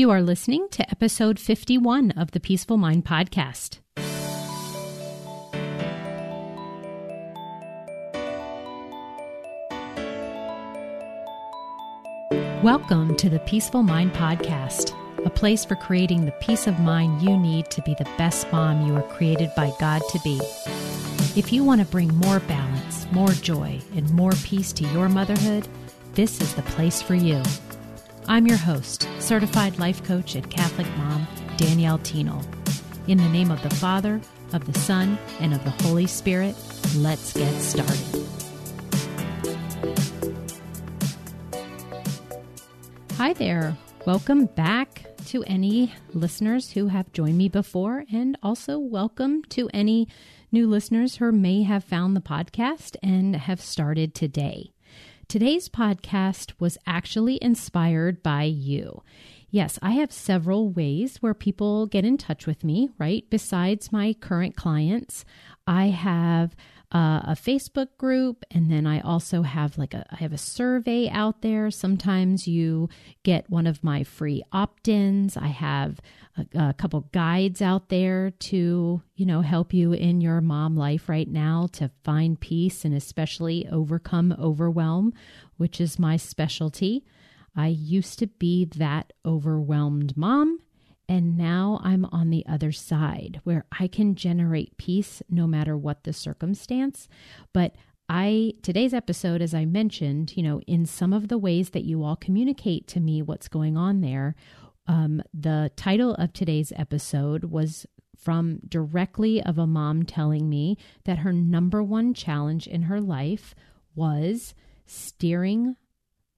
You are listening to episode 51 of the Peaceful Mind Podcast. Welcome to the Peaceful Mind Podcast, a place for creating the peace of mind you need to be the best mom you are created by God to be. If you want to bring more balance, more joy, and more peace to your motherhood, this is the place for you. I'm your host, certified life coach and Catholic mom, Danielle Thienel. In the name of the Father, of the Son, and of the Holy Spirit, let's get started. Hi there. Welcome back to any listeners who have joined me before, and also welcome to any new listeners who may have found the podcast and have started today. Today's podcast was actually inspired by you. Yes, I have several ways where people get in touch with me, right? Besides my current clients, I have uh, a Facebook group, and then I also have like a I have a survey out there. Sometimes you get one of my free opt-ins. I have a, a couple guides out there to you know help you in your mom life right now to find peace and especially overcome overwhelm, which is my specialty. I used to be that overwhelmed mom and now I'm on the other side where I can generate peace no matter what the circumstance. But I, today's episode, as I mentioned, you know, in some of the ways that you all communicate to me what's going on there, um, the title of today's episode was from directly of a mom telling me that her number one challenge in her life was steering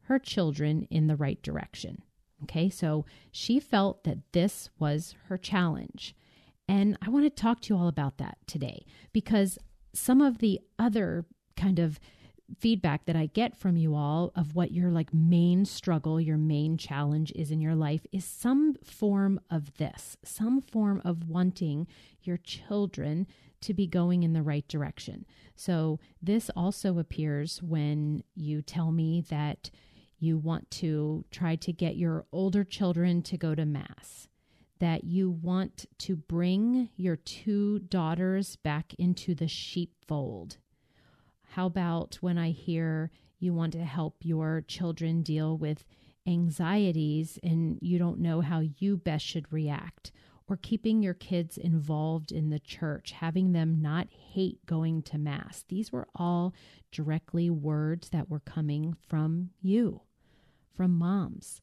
her children in the right direction. Okay, so she felt that this was her challenge. And I want to talk to you all about that today because some of the other kind of feedback that I get from you all of what your like main struggle, your main challenge is in your life is some form of this, some form of wanting your children to be going in the right direction. So this also appears when you tell me that you want to try to get your older children to go to Mass, that you want to bring your two daughters back into the sheepfold. How about when I hear you want to help your children deal with anxieties and you don't know how you best should react? Or keeping your kids involved in the church, having them not hate going to Mass. These were all directly words that were coming from you from moms.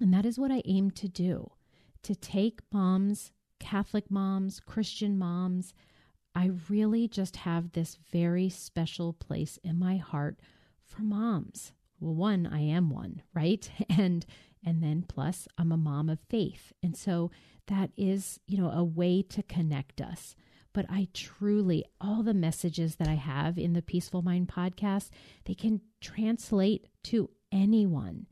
And that is what I aim to do to take moms, Catholic moms, Christian moms. I really just have this very special place in my heart for moms. Well, one, I am one, right? And and then plus I'm a mom of faith. And so that is, you know, a way to connect us. But I truly, all the messages that I have in the Peaceful Mind podcast, they can translate to anyone.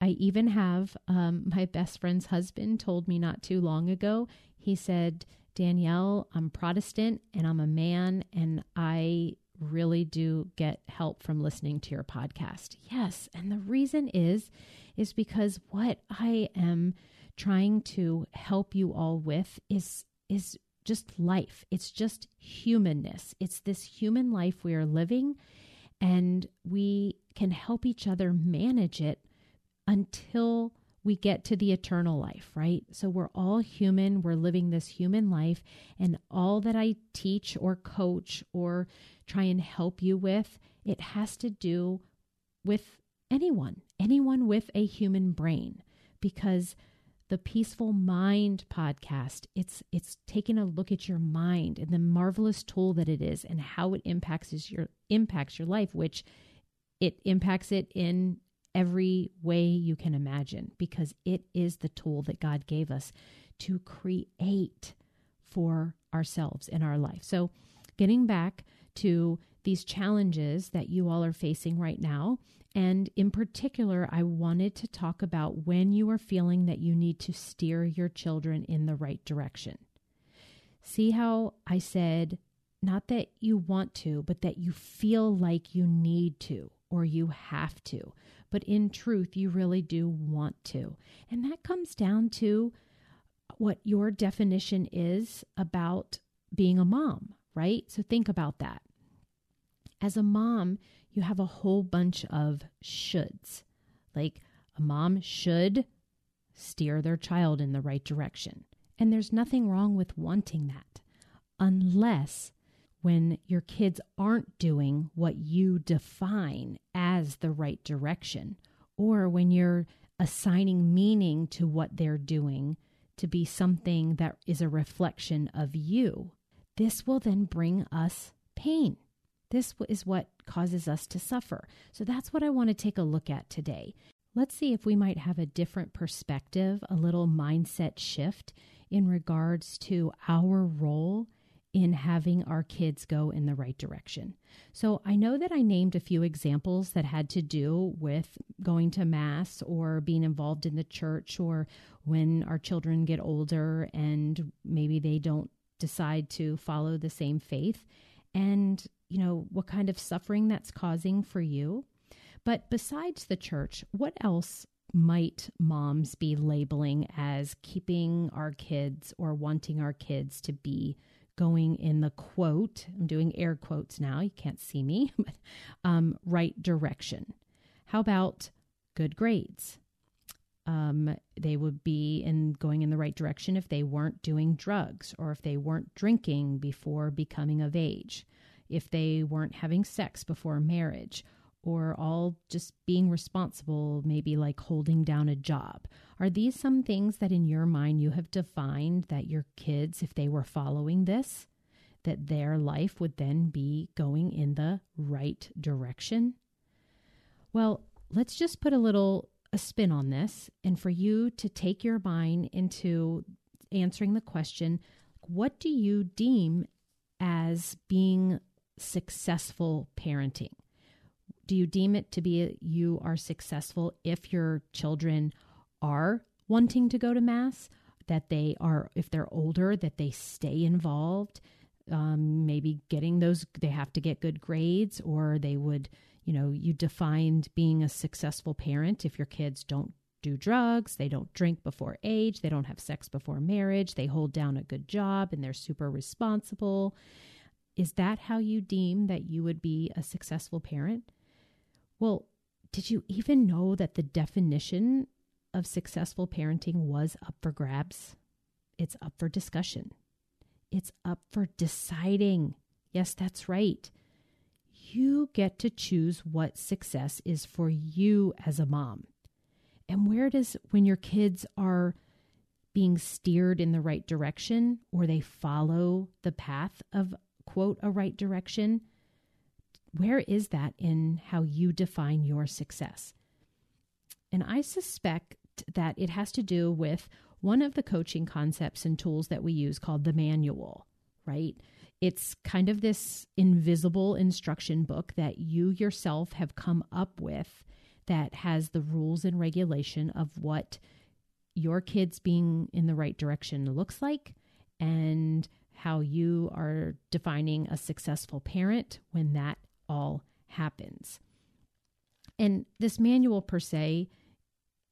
I even have um, my best friend's husband told me not too long ago. He said, Danielle, I'm Protestant and I'm a man, and I really do get help from listening to your podcast. Yes. And the reason is, is because what I am trying to help you all with is, is just life. It's just humanness. It's this human life we are living, and we can help each other manage it until we get to the eternal life, right? So we're all human. We're living this human life. And all that I teach or coach or try and help you with, it has to do with anyone, anyone with a human brain. Because the peaceful mind podcast it's it's taking a look at your mind and the marvelous tool that it is and how it impacts your impacts your life which it impacts it in every way you can imagine because it is the tool that God gave us to create for ourselves in our life. So, getting back to these challenges that you all are facing right now, and in particular, I wanted to talk about when you are feeling that you need to steer your children in the right direction. See how I said, not that you want to, but that you feel like you need to or you have to. but in truth, you really do want to. And that comes down to what your definition is about being a mom, right? So think about that. As a mom, you have a whole bunch of shoulds. Like a mom should steer their child in the right direction. And there's nothing wrong with wanting that, unless when your kids aren't doing what you define as the right direction, or when you're assigning meaning to what they're doing to be something that is a reflection of you. This will then bring us pain. This is what causes us to suffer. So that's what I want to take a look at today. Let's see if we might have a different perspective, a little mindset shift in regards to our role in having our kids go in the right direction. So I know that I named a few examples that had to do with going to Mass or being involved in the church or when our children get older and maybe they don't decide to follow the same faith and, you know, what kind of suffering that's causing for you. But besides the church, what else might moms be labeling as keeping our kids or wanting our kids to be going in the quote, I'm doing air quotes now, you can't see me, but um, right direction. How about good grades? Um, they would be in going in the right direction if they weren't doing drugs or if they weren't drinking before becoming of age, if they weren't having sex before marriage, or all just being responsible, maybe like holding down a job? Are these some things that in your mind you have defined that your kids, if they were following this, that their life would then be going in the right direction? Well, let's just put a little a spin on this and for you to take your mind into answering the question what do you deem as being successful parenting? Do you deem it to be you are successful if your children are wanting to go to mass that they are if they're older that they stay involved um, maybe getting those they have to get good grades or they would you know you defined being a successful parent if your kids don't do drugs they don't drink before age they don't have sex before marriage they hold down a good job and they're super responsible. Is that how you deem that you would be a successful parent well, did you even know that the definition of successful parenting was up for grabs? It's up for discussion. It's up for deciding. Yes, that's right. You get to choose what success is for you as a mom. And where does, when your kids are being steered in the right direction or they follow the path of, quote, a right direction, where is that in how you define your success? And I suspect that it has to do with one of the coaching concepts and tools that we use called the manual, right? It's kind of this invisible instruction book that you yourself have come up with that has the rules and regulation of what your kids being in the right direction looks like and how you are defining a successful parent when that all happens. And this manual per se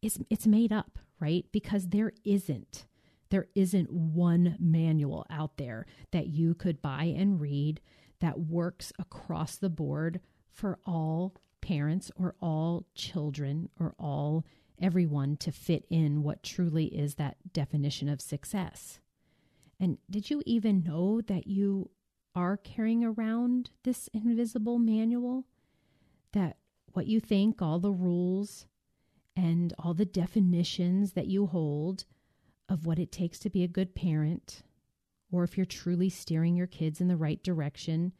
is it's made up, right? Because there isn't there isn't one manual out there that you could buy and read that works across the board for all parents or all children or all everyone to fit in what truly is that definition of success. And did you even know that you are carrying around this invisible manual that what you think, all the rules and all the definitions that you hold of what it takes to be a good parent, or if you're truly steering your kids in the right direction,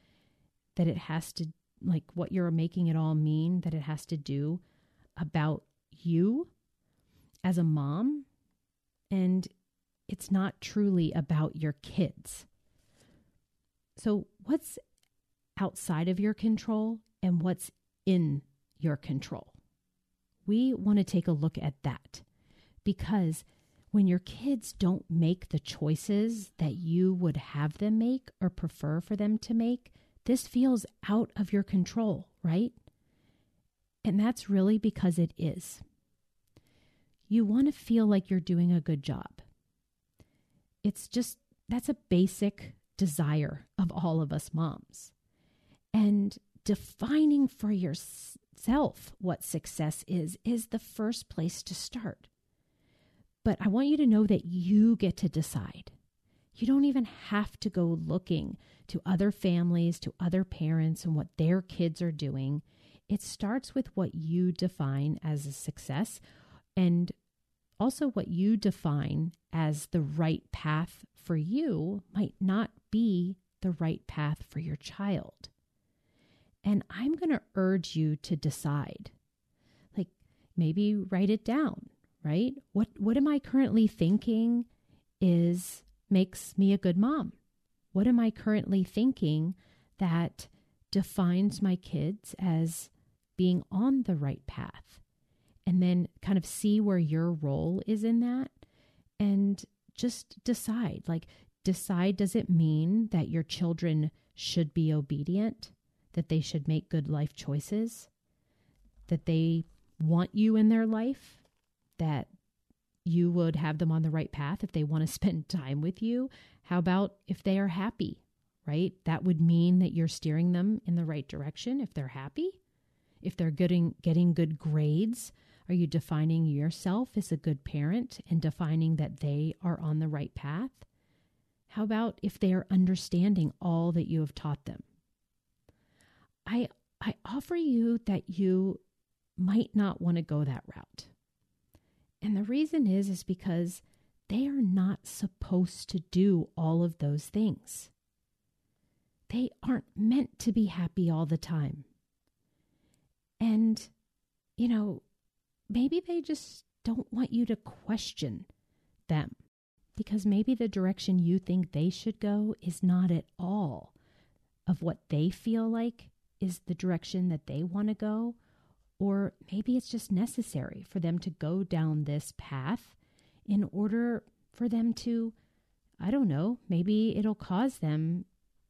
that it has to, like what you're making it all mean, that it has to do about you as a mom. And it's not truly about your kids. So, what's outside of your control and what's in your control? We want to take a look at that because when your kids don't make the choices that you would have them make or prefer for them to make, this feels out of your control, right? And that's really because it is. You want to feel like you're doing a good job. It's just, that's a basic desire of all of us moms. And defining for yourself what success is, is the first place to start. But I want you to know that you get to decide. You don't even have to go looking to other families, to other parents, and what their kids are doing. It starts with what you define as a success and also what you define as the right path for you might not be the right path for your child. And I'm going to urge you to decide. Like maybe write it down, right? What what am I currently thinking is makes me a good mom? What am I currently thinking that defines my kids as being on the right path? And then kind of see where your role is in that and just decide. Like, decide does it mean that your children should be obedient, that they should make good life choices, that they want you in their life, that you would have them on the right path if they want to spend time with you. How about if they are happy, right? That would mean that you're steering them in the right direction if they're happy. If they're getting getting good grades, are you defining yourself as a good parent and defining that they are on the right path? How about if they are understanding all that you have taught them? I I offer you that you might not want to go that route. And the reason is is because they are not supposed to do all of those things. They aren't meant to be happy all the time. And you know, maybe they just don't want you to question them because maybe the direction you think they should go is not at all of what they feel like is the direction that they want to go or maybe it's just necessary for them to go down this path in order for them to, I don't know, maybe it'll cause them,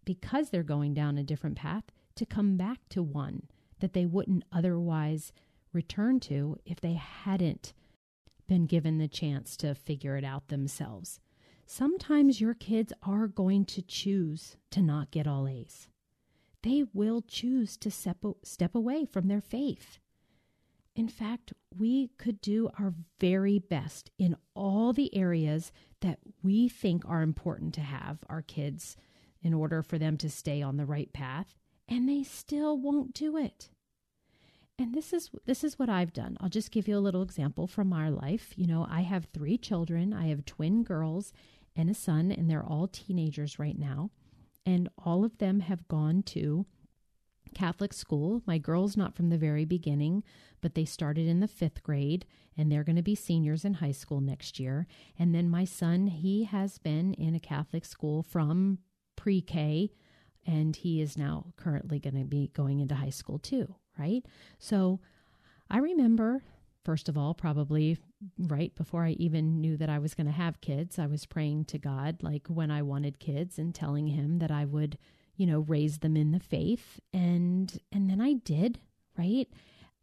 because they're going down a different path, to come back to one that they wouldn't otherwise return to if they hadn't been given the chance to figure it out themselves. Sometimes your kids are going to choose to not get all A's. They will choose to step, away from their faith. In fact, we could do our very best in all the areas that we think are important to have our kids in order for them to stay on the right path, and they still won't do it. And this is this is what I've done. I'll just give you a little example from our life. You know, I have 3 children. I have twin girls and a son, and they're all teenagers right now. And all of them have gone to Catholic school. My girls, not from the very beginning, but they started in the fifth grade and they're going to be seniors in high school next year. And then my son, he has been in a Catholic school from pre K and he is now currently going to be going into high school too, right? So I remember, first of all, probably right before I even knew that I was going to have kids, I was praying to God, like when I wanted kids and telling him that I would you know raise them in the faith. And and then i did right?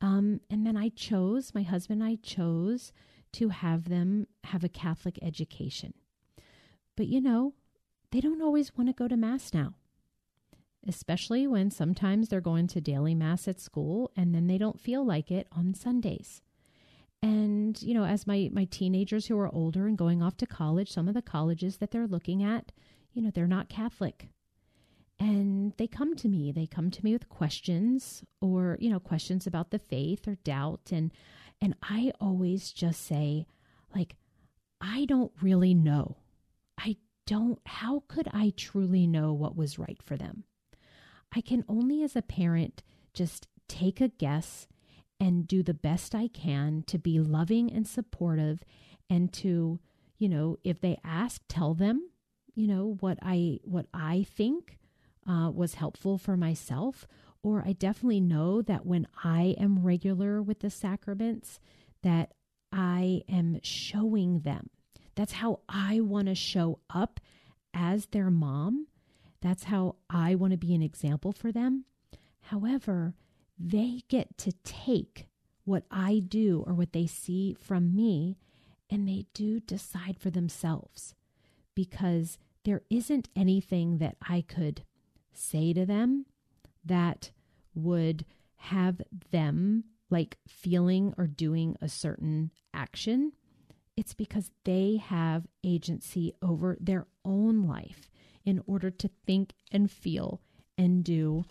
Um and then i chose my husband and i chose to have them have a catholic education. But you know they don't always want to go to mass now especially when sometimes they're going to daily mass at school and then they don't feel like it on sundays. And you know as my my teenagers who are older and going off to college some of the colleges that they're looking at you know they're not catholic. And they come to me. They come to me with questions or you know questions about the faith or doubt. And and i always just say like i don't really know. I don't how could i truly know what was right for them i can only as a parent just take a guess and do the best i can to be loving and supportive and to you know if they ask tell them you know what i what i think uh, was helpful for myself, or I definitely know that when I am regular with the sacraments, that I am showing them. That's how I want to show up as their mom. That's how I want to be an example for them. However, they get to take what I do or what they see from me and they do decide for themselves because there isn't anything that I could say to them that would have them like feeling or doing a certain action. It's because they have agency over their own life in order to think and feel and do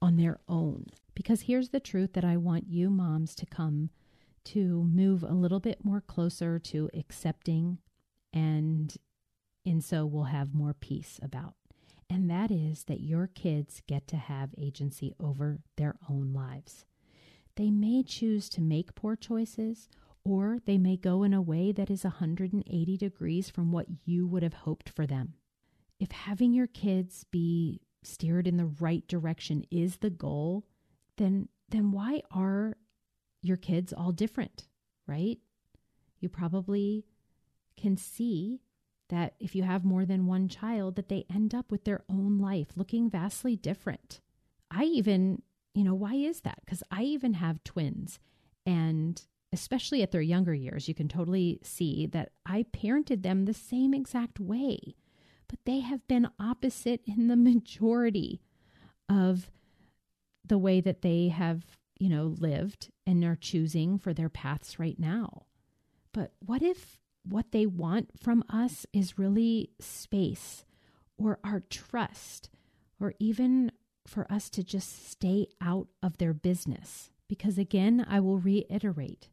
on their own. Because here's the truth that I want you moms to come to move a little bit more closer to accepting and and so we'll have more peace about. And that is that your kids get to have agency over their own lives. They may choose to make poor choices or they may go in a way that is 180 degrees from what you would have hoped for them. If having your kids be steered in the right direction is the goal, then then why are your kids all different, right? You probably can see that if you have more than one child that they end up with their own life looking vastly different. I even, you know, why is that? Cuz I even have twins and especially at their younger years, you can totally see that I parented them the same exact way. But they have been opposite in the majority of the way that they have, you know, lived and are choosing for their paths right now. But what if what they want from us is really space or our trust or even for us to just stay out of their business? Because again, I will reiterate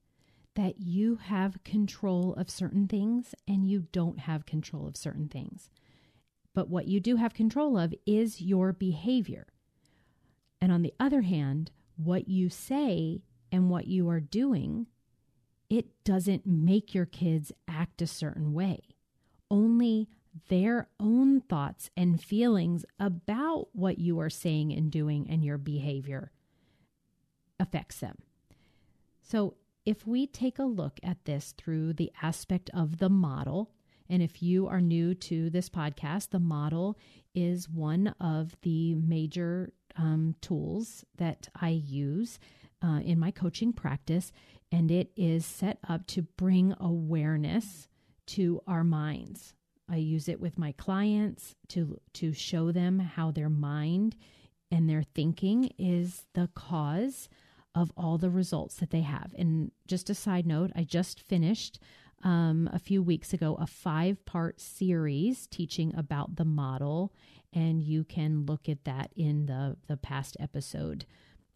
that you have control of certain things and you don't have control of certain things. But what you do have control of is your behavior. And on the other hand, what you say and what you are doing, it doesn't make your kids act a certain way. Only their own thoughts and feelings about what you are saying and doing and your behavior affects them. So, if we take a look at this through the aspect of the model, and if you are new to this podcast, the model is one of the major um, tools that I use uh, in my coaching practice, and it is set up to bring awareness to our minds. I use it with my clients to to show them how their mind and their thinking is the cause of all the results that they have. And just a side note, I just finished um, a few weeks ago a five part series teaching about the model and you can look at that in the the past episode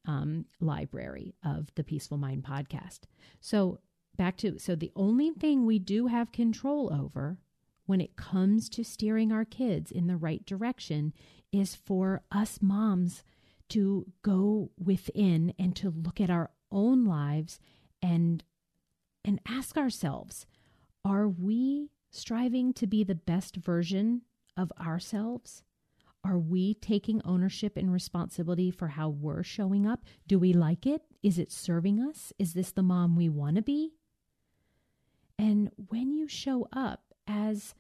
um, library of the Peaceful Mind podcast. So back to so the only thing we do have control over when it comes to steering our kids in the right direction is for us moms to go within and to look at our own lives and and ask ourselves are we striving to be the best version of ourselves are we taking ownership and responsibility for how we're showing up? Do we like it? Is it serving us? Is this the mom we want to be? And when you show up as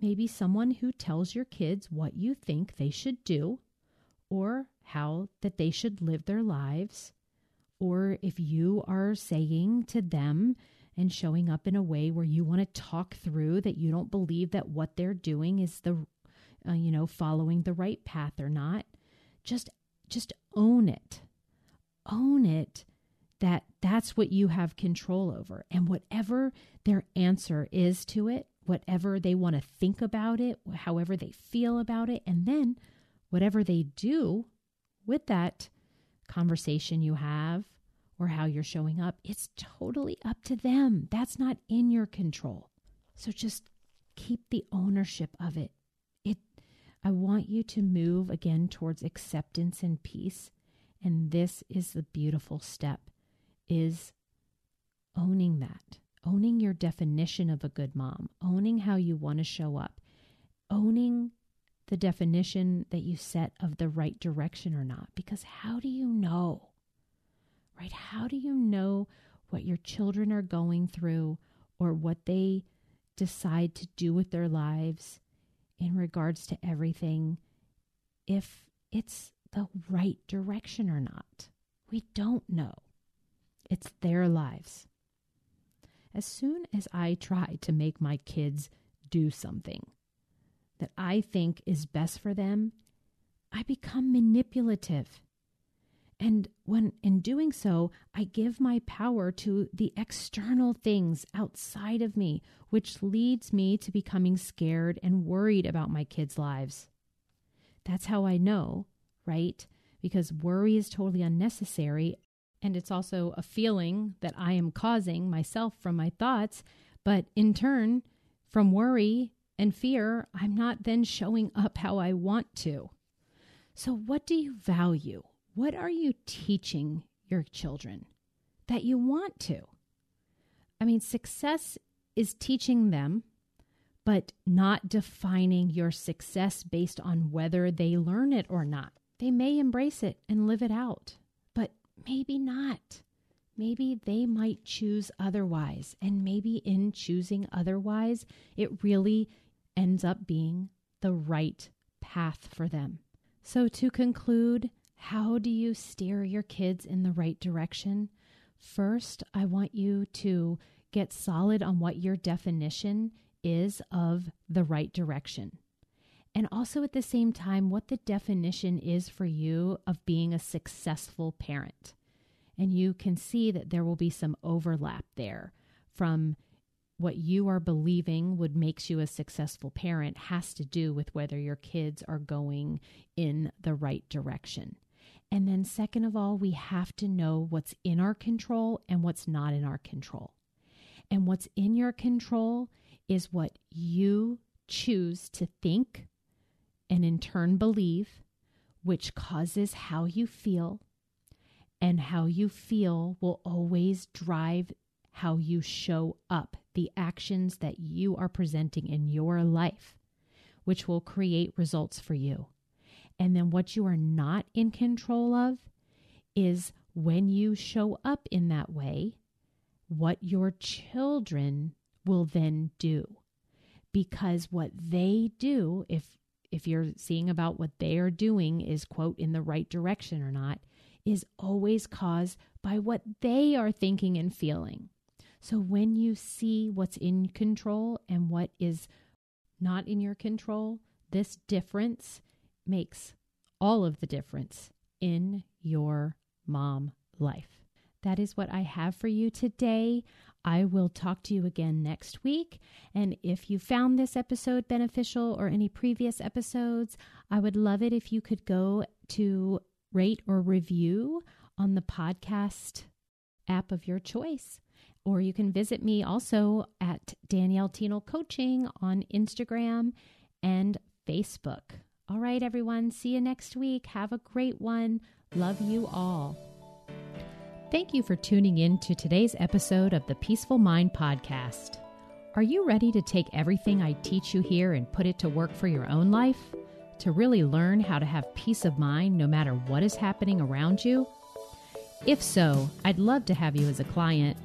maybe someone who tells your kids what you think they should do or how that they should live their lives, or if you are saying to them and showing up in a way where you want to talk through that you don't believe that what they're doing is the uh, you know, following the right path or not. Just just own it. Own it that that's what you have control over. And whatever their answer is to it, whatever they want to think about it, however they feel about it, and then whatever they do with that conversation you have or how you're showing up, it's totally up to them. That's not in your control. So just keep the ownership of it. It I want you to move again towards acceptance and peace. And this is the beautiful step is owning that. Owning your definition of a good mom, owning how you want to show up, owning the definition that you set of the right direction or not. Because how do you know? Right? How do you know what your children are going through or what they decide to do with their lives in regards to everything if it's the right direction or not, We don't know. It's their lives. As soon as I try to make my kids do something that I think is best for them, I become manipulative. And when in doing so, I give my power to the external things outside of me, which leads me to becoming scared and worried about my kids' lives. That's how I know, right? Because worry is totally unnecessary. And it's also a feeling that I am causing myself from my thoughts. But in turn, from worry and fear, I'm not then showing up how I want to. So, what do you value? What are you teaching your children that you want to? I mean, success is teaching them, but not defining your success based on whether they learn it or not. They may embrace it and live it out, but maybe not. Maybe they might choose otherwise. And maybe in choosing otherwise, it really ends up being the right path for them. So, to conclude, how do you steer your kids in the right direction? First, I want you to get solid on what your definition is of the right direction. And also at the same time, what the definition is for you of being a successful parent. And you can see that there will be some overlap there from what you are believing would makes you a successful parent has to do with whether your kids are going in the right direction. And then, second of all, we have to know what's in our control and what's not in our control. And what's in your control is what you choose to think and in turn believe, which causes how you feel. And how you feel will always drive how you show up, the actions that you are presenting in your life, which will create results for you. And then what you are not in control of is when you show up in that way, what your children will then do. Because what they do, if if you're seeing about what they are doing is quote in the right direction or not, is always caused by what they are thinking and feeling. So when you see what's in control and what is not in your control, this difference makes all of the difference in your mom life. That is what I have for you today. I will talk to you again next week. And if you found this episode beneficial or any previous episodes, I would love it if you could go to rate or review on the podcast app of your choice. Or you can visit me also at Danielle Thienel Coaching on Instagram and Facebook. All right, everyone. See you next week. Have a great one. Love you all. Thank you for tuning in to today's episode of the Peaceful Mind Podcast. Are you ready to take everything I teach you here and put it to work for your own life? To really learn how to have peace of mind no matter what is happening around you? If so, I'd love to have you as a client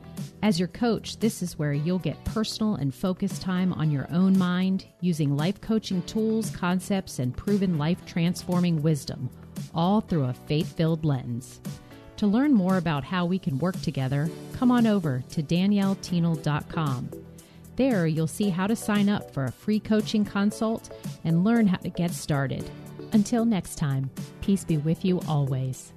as your coach, this is where you'll get personal and focused time on your own mind using life coaching tools, concepts, and proven life transforming wisdom, all through a faith filled lens. To learn more about how we can work together, come on over to daniellethienel.com. There, you'll see how to sign up for a free coaching consult and learn how to get started. Until next time, peace be with you always.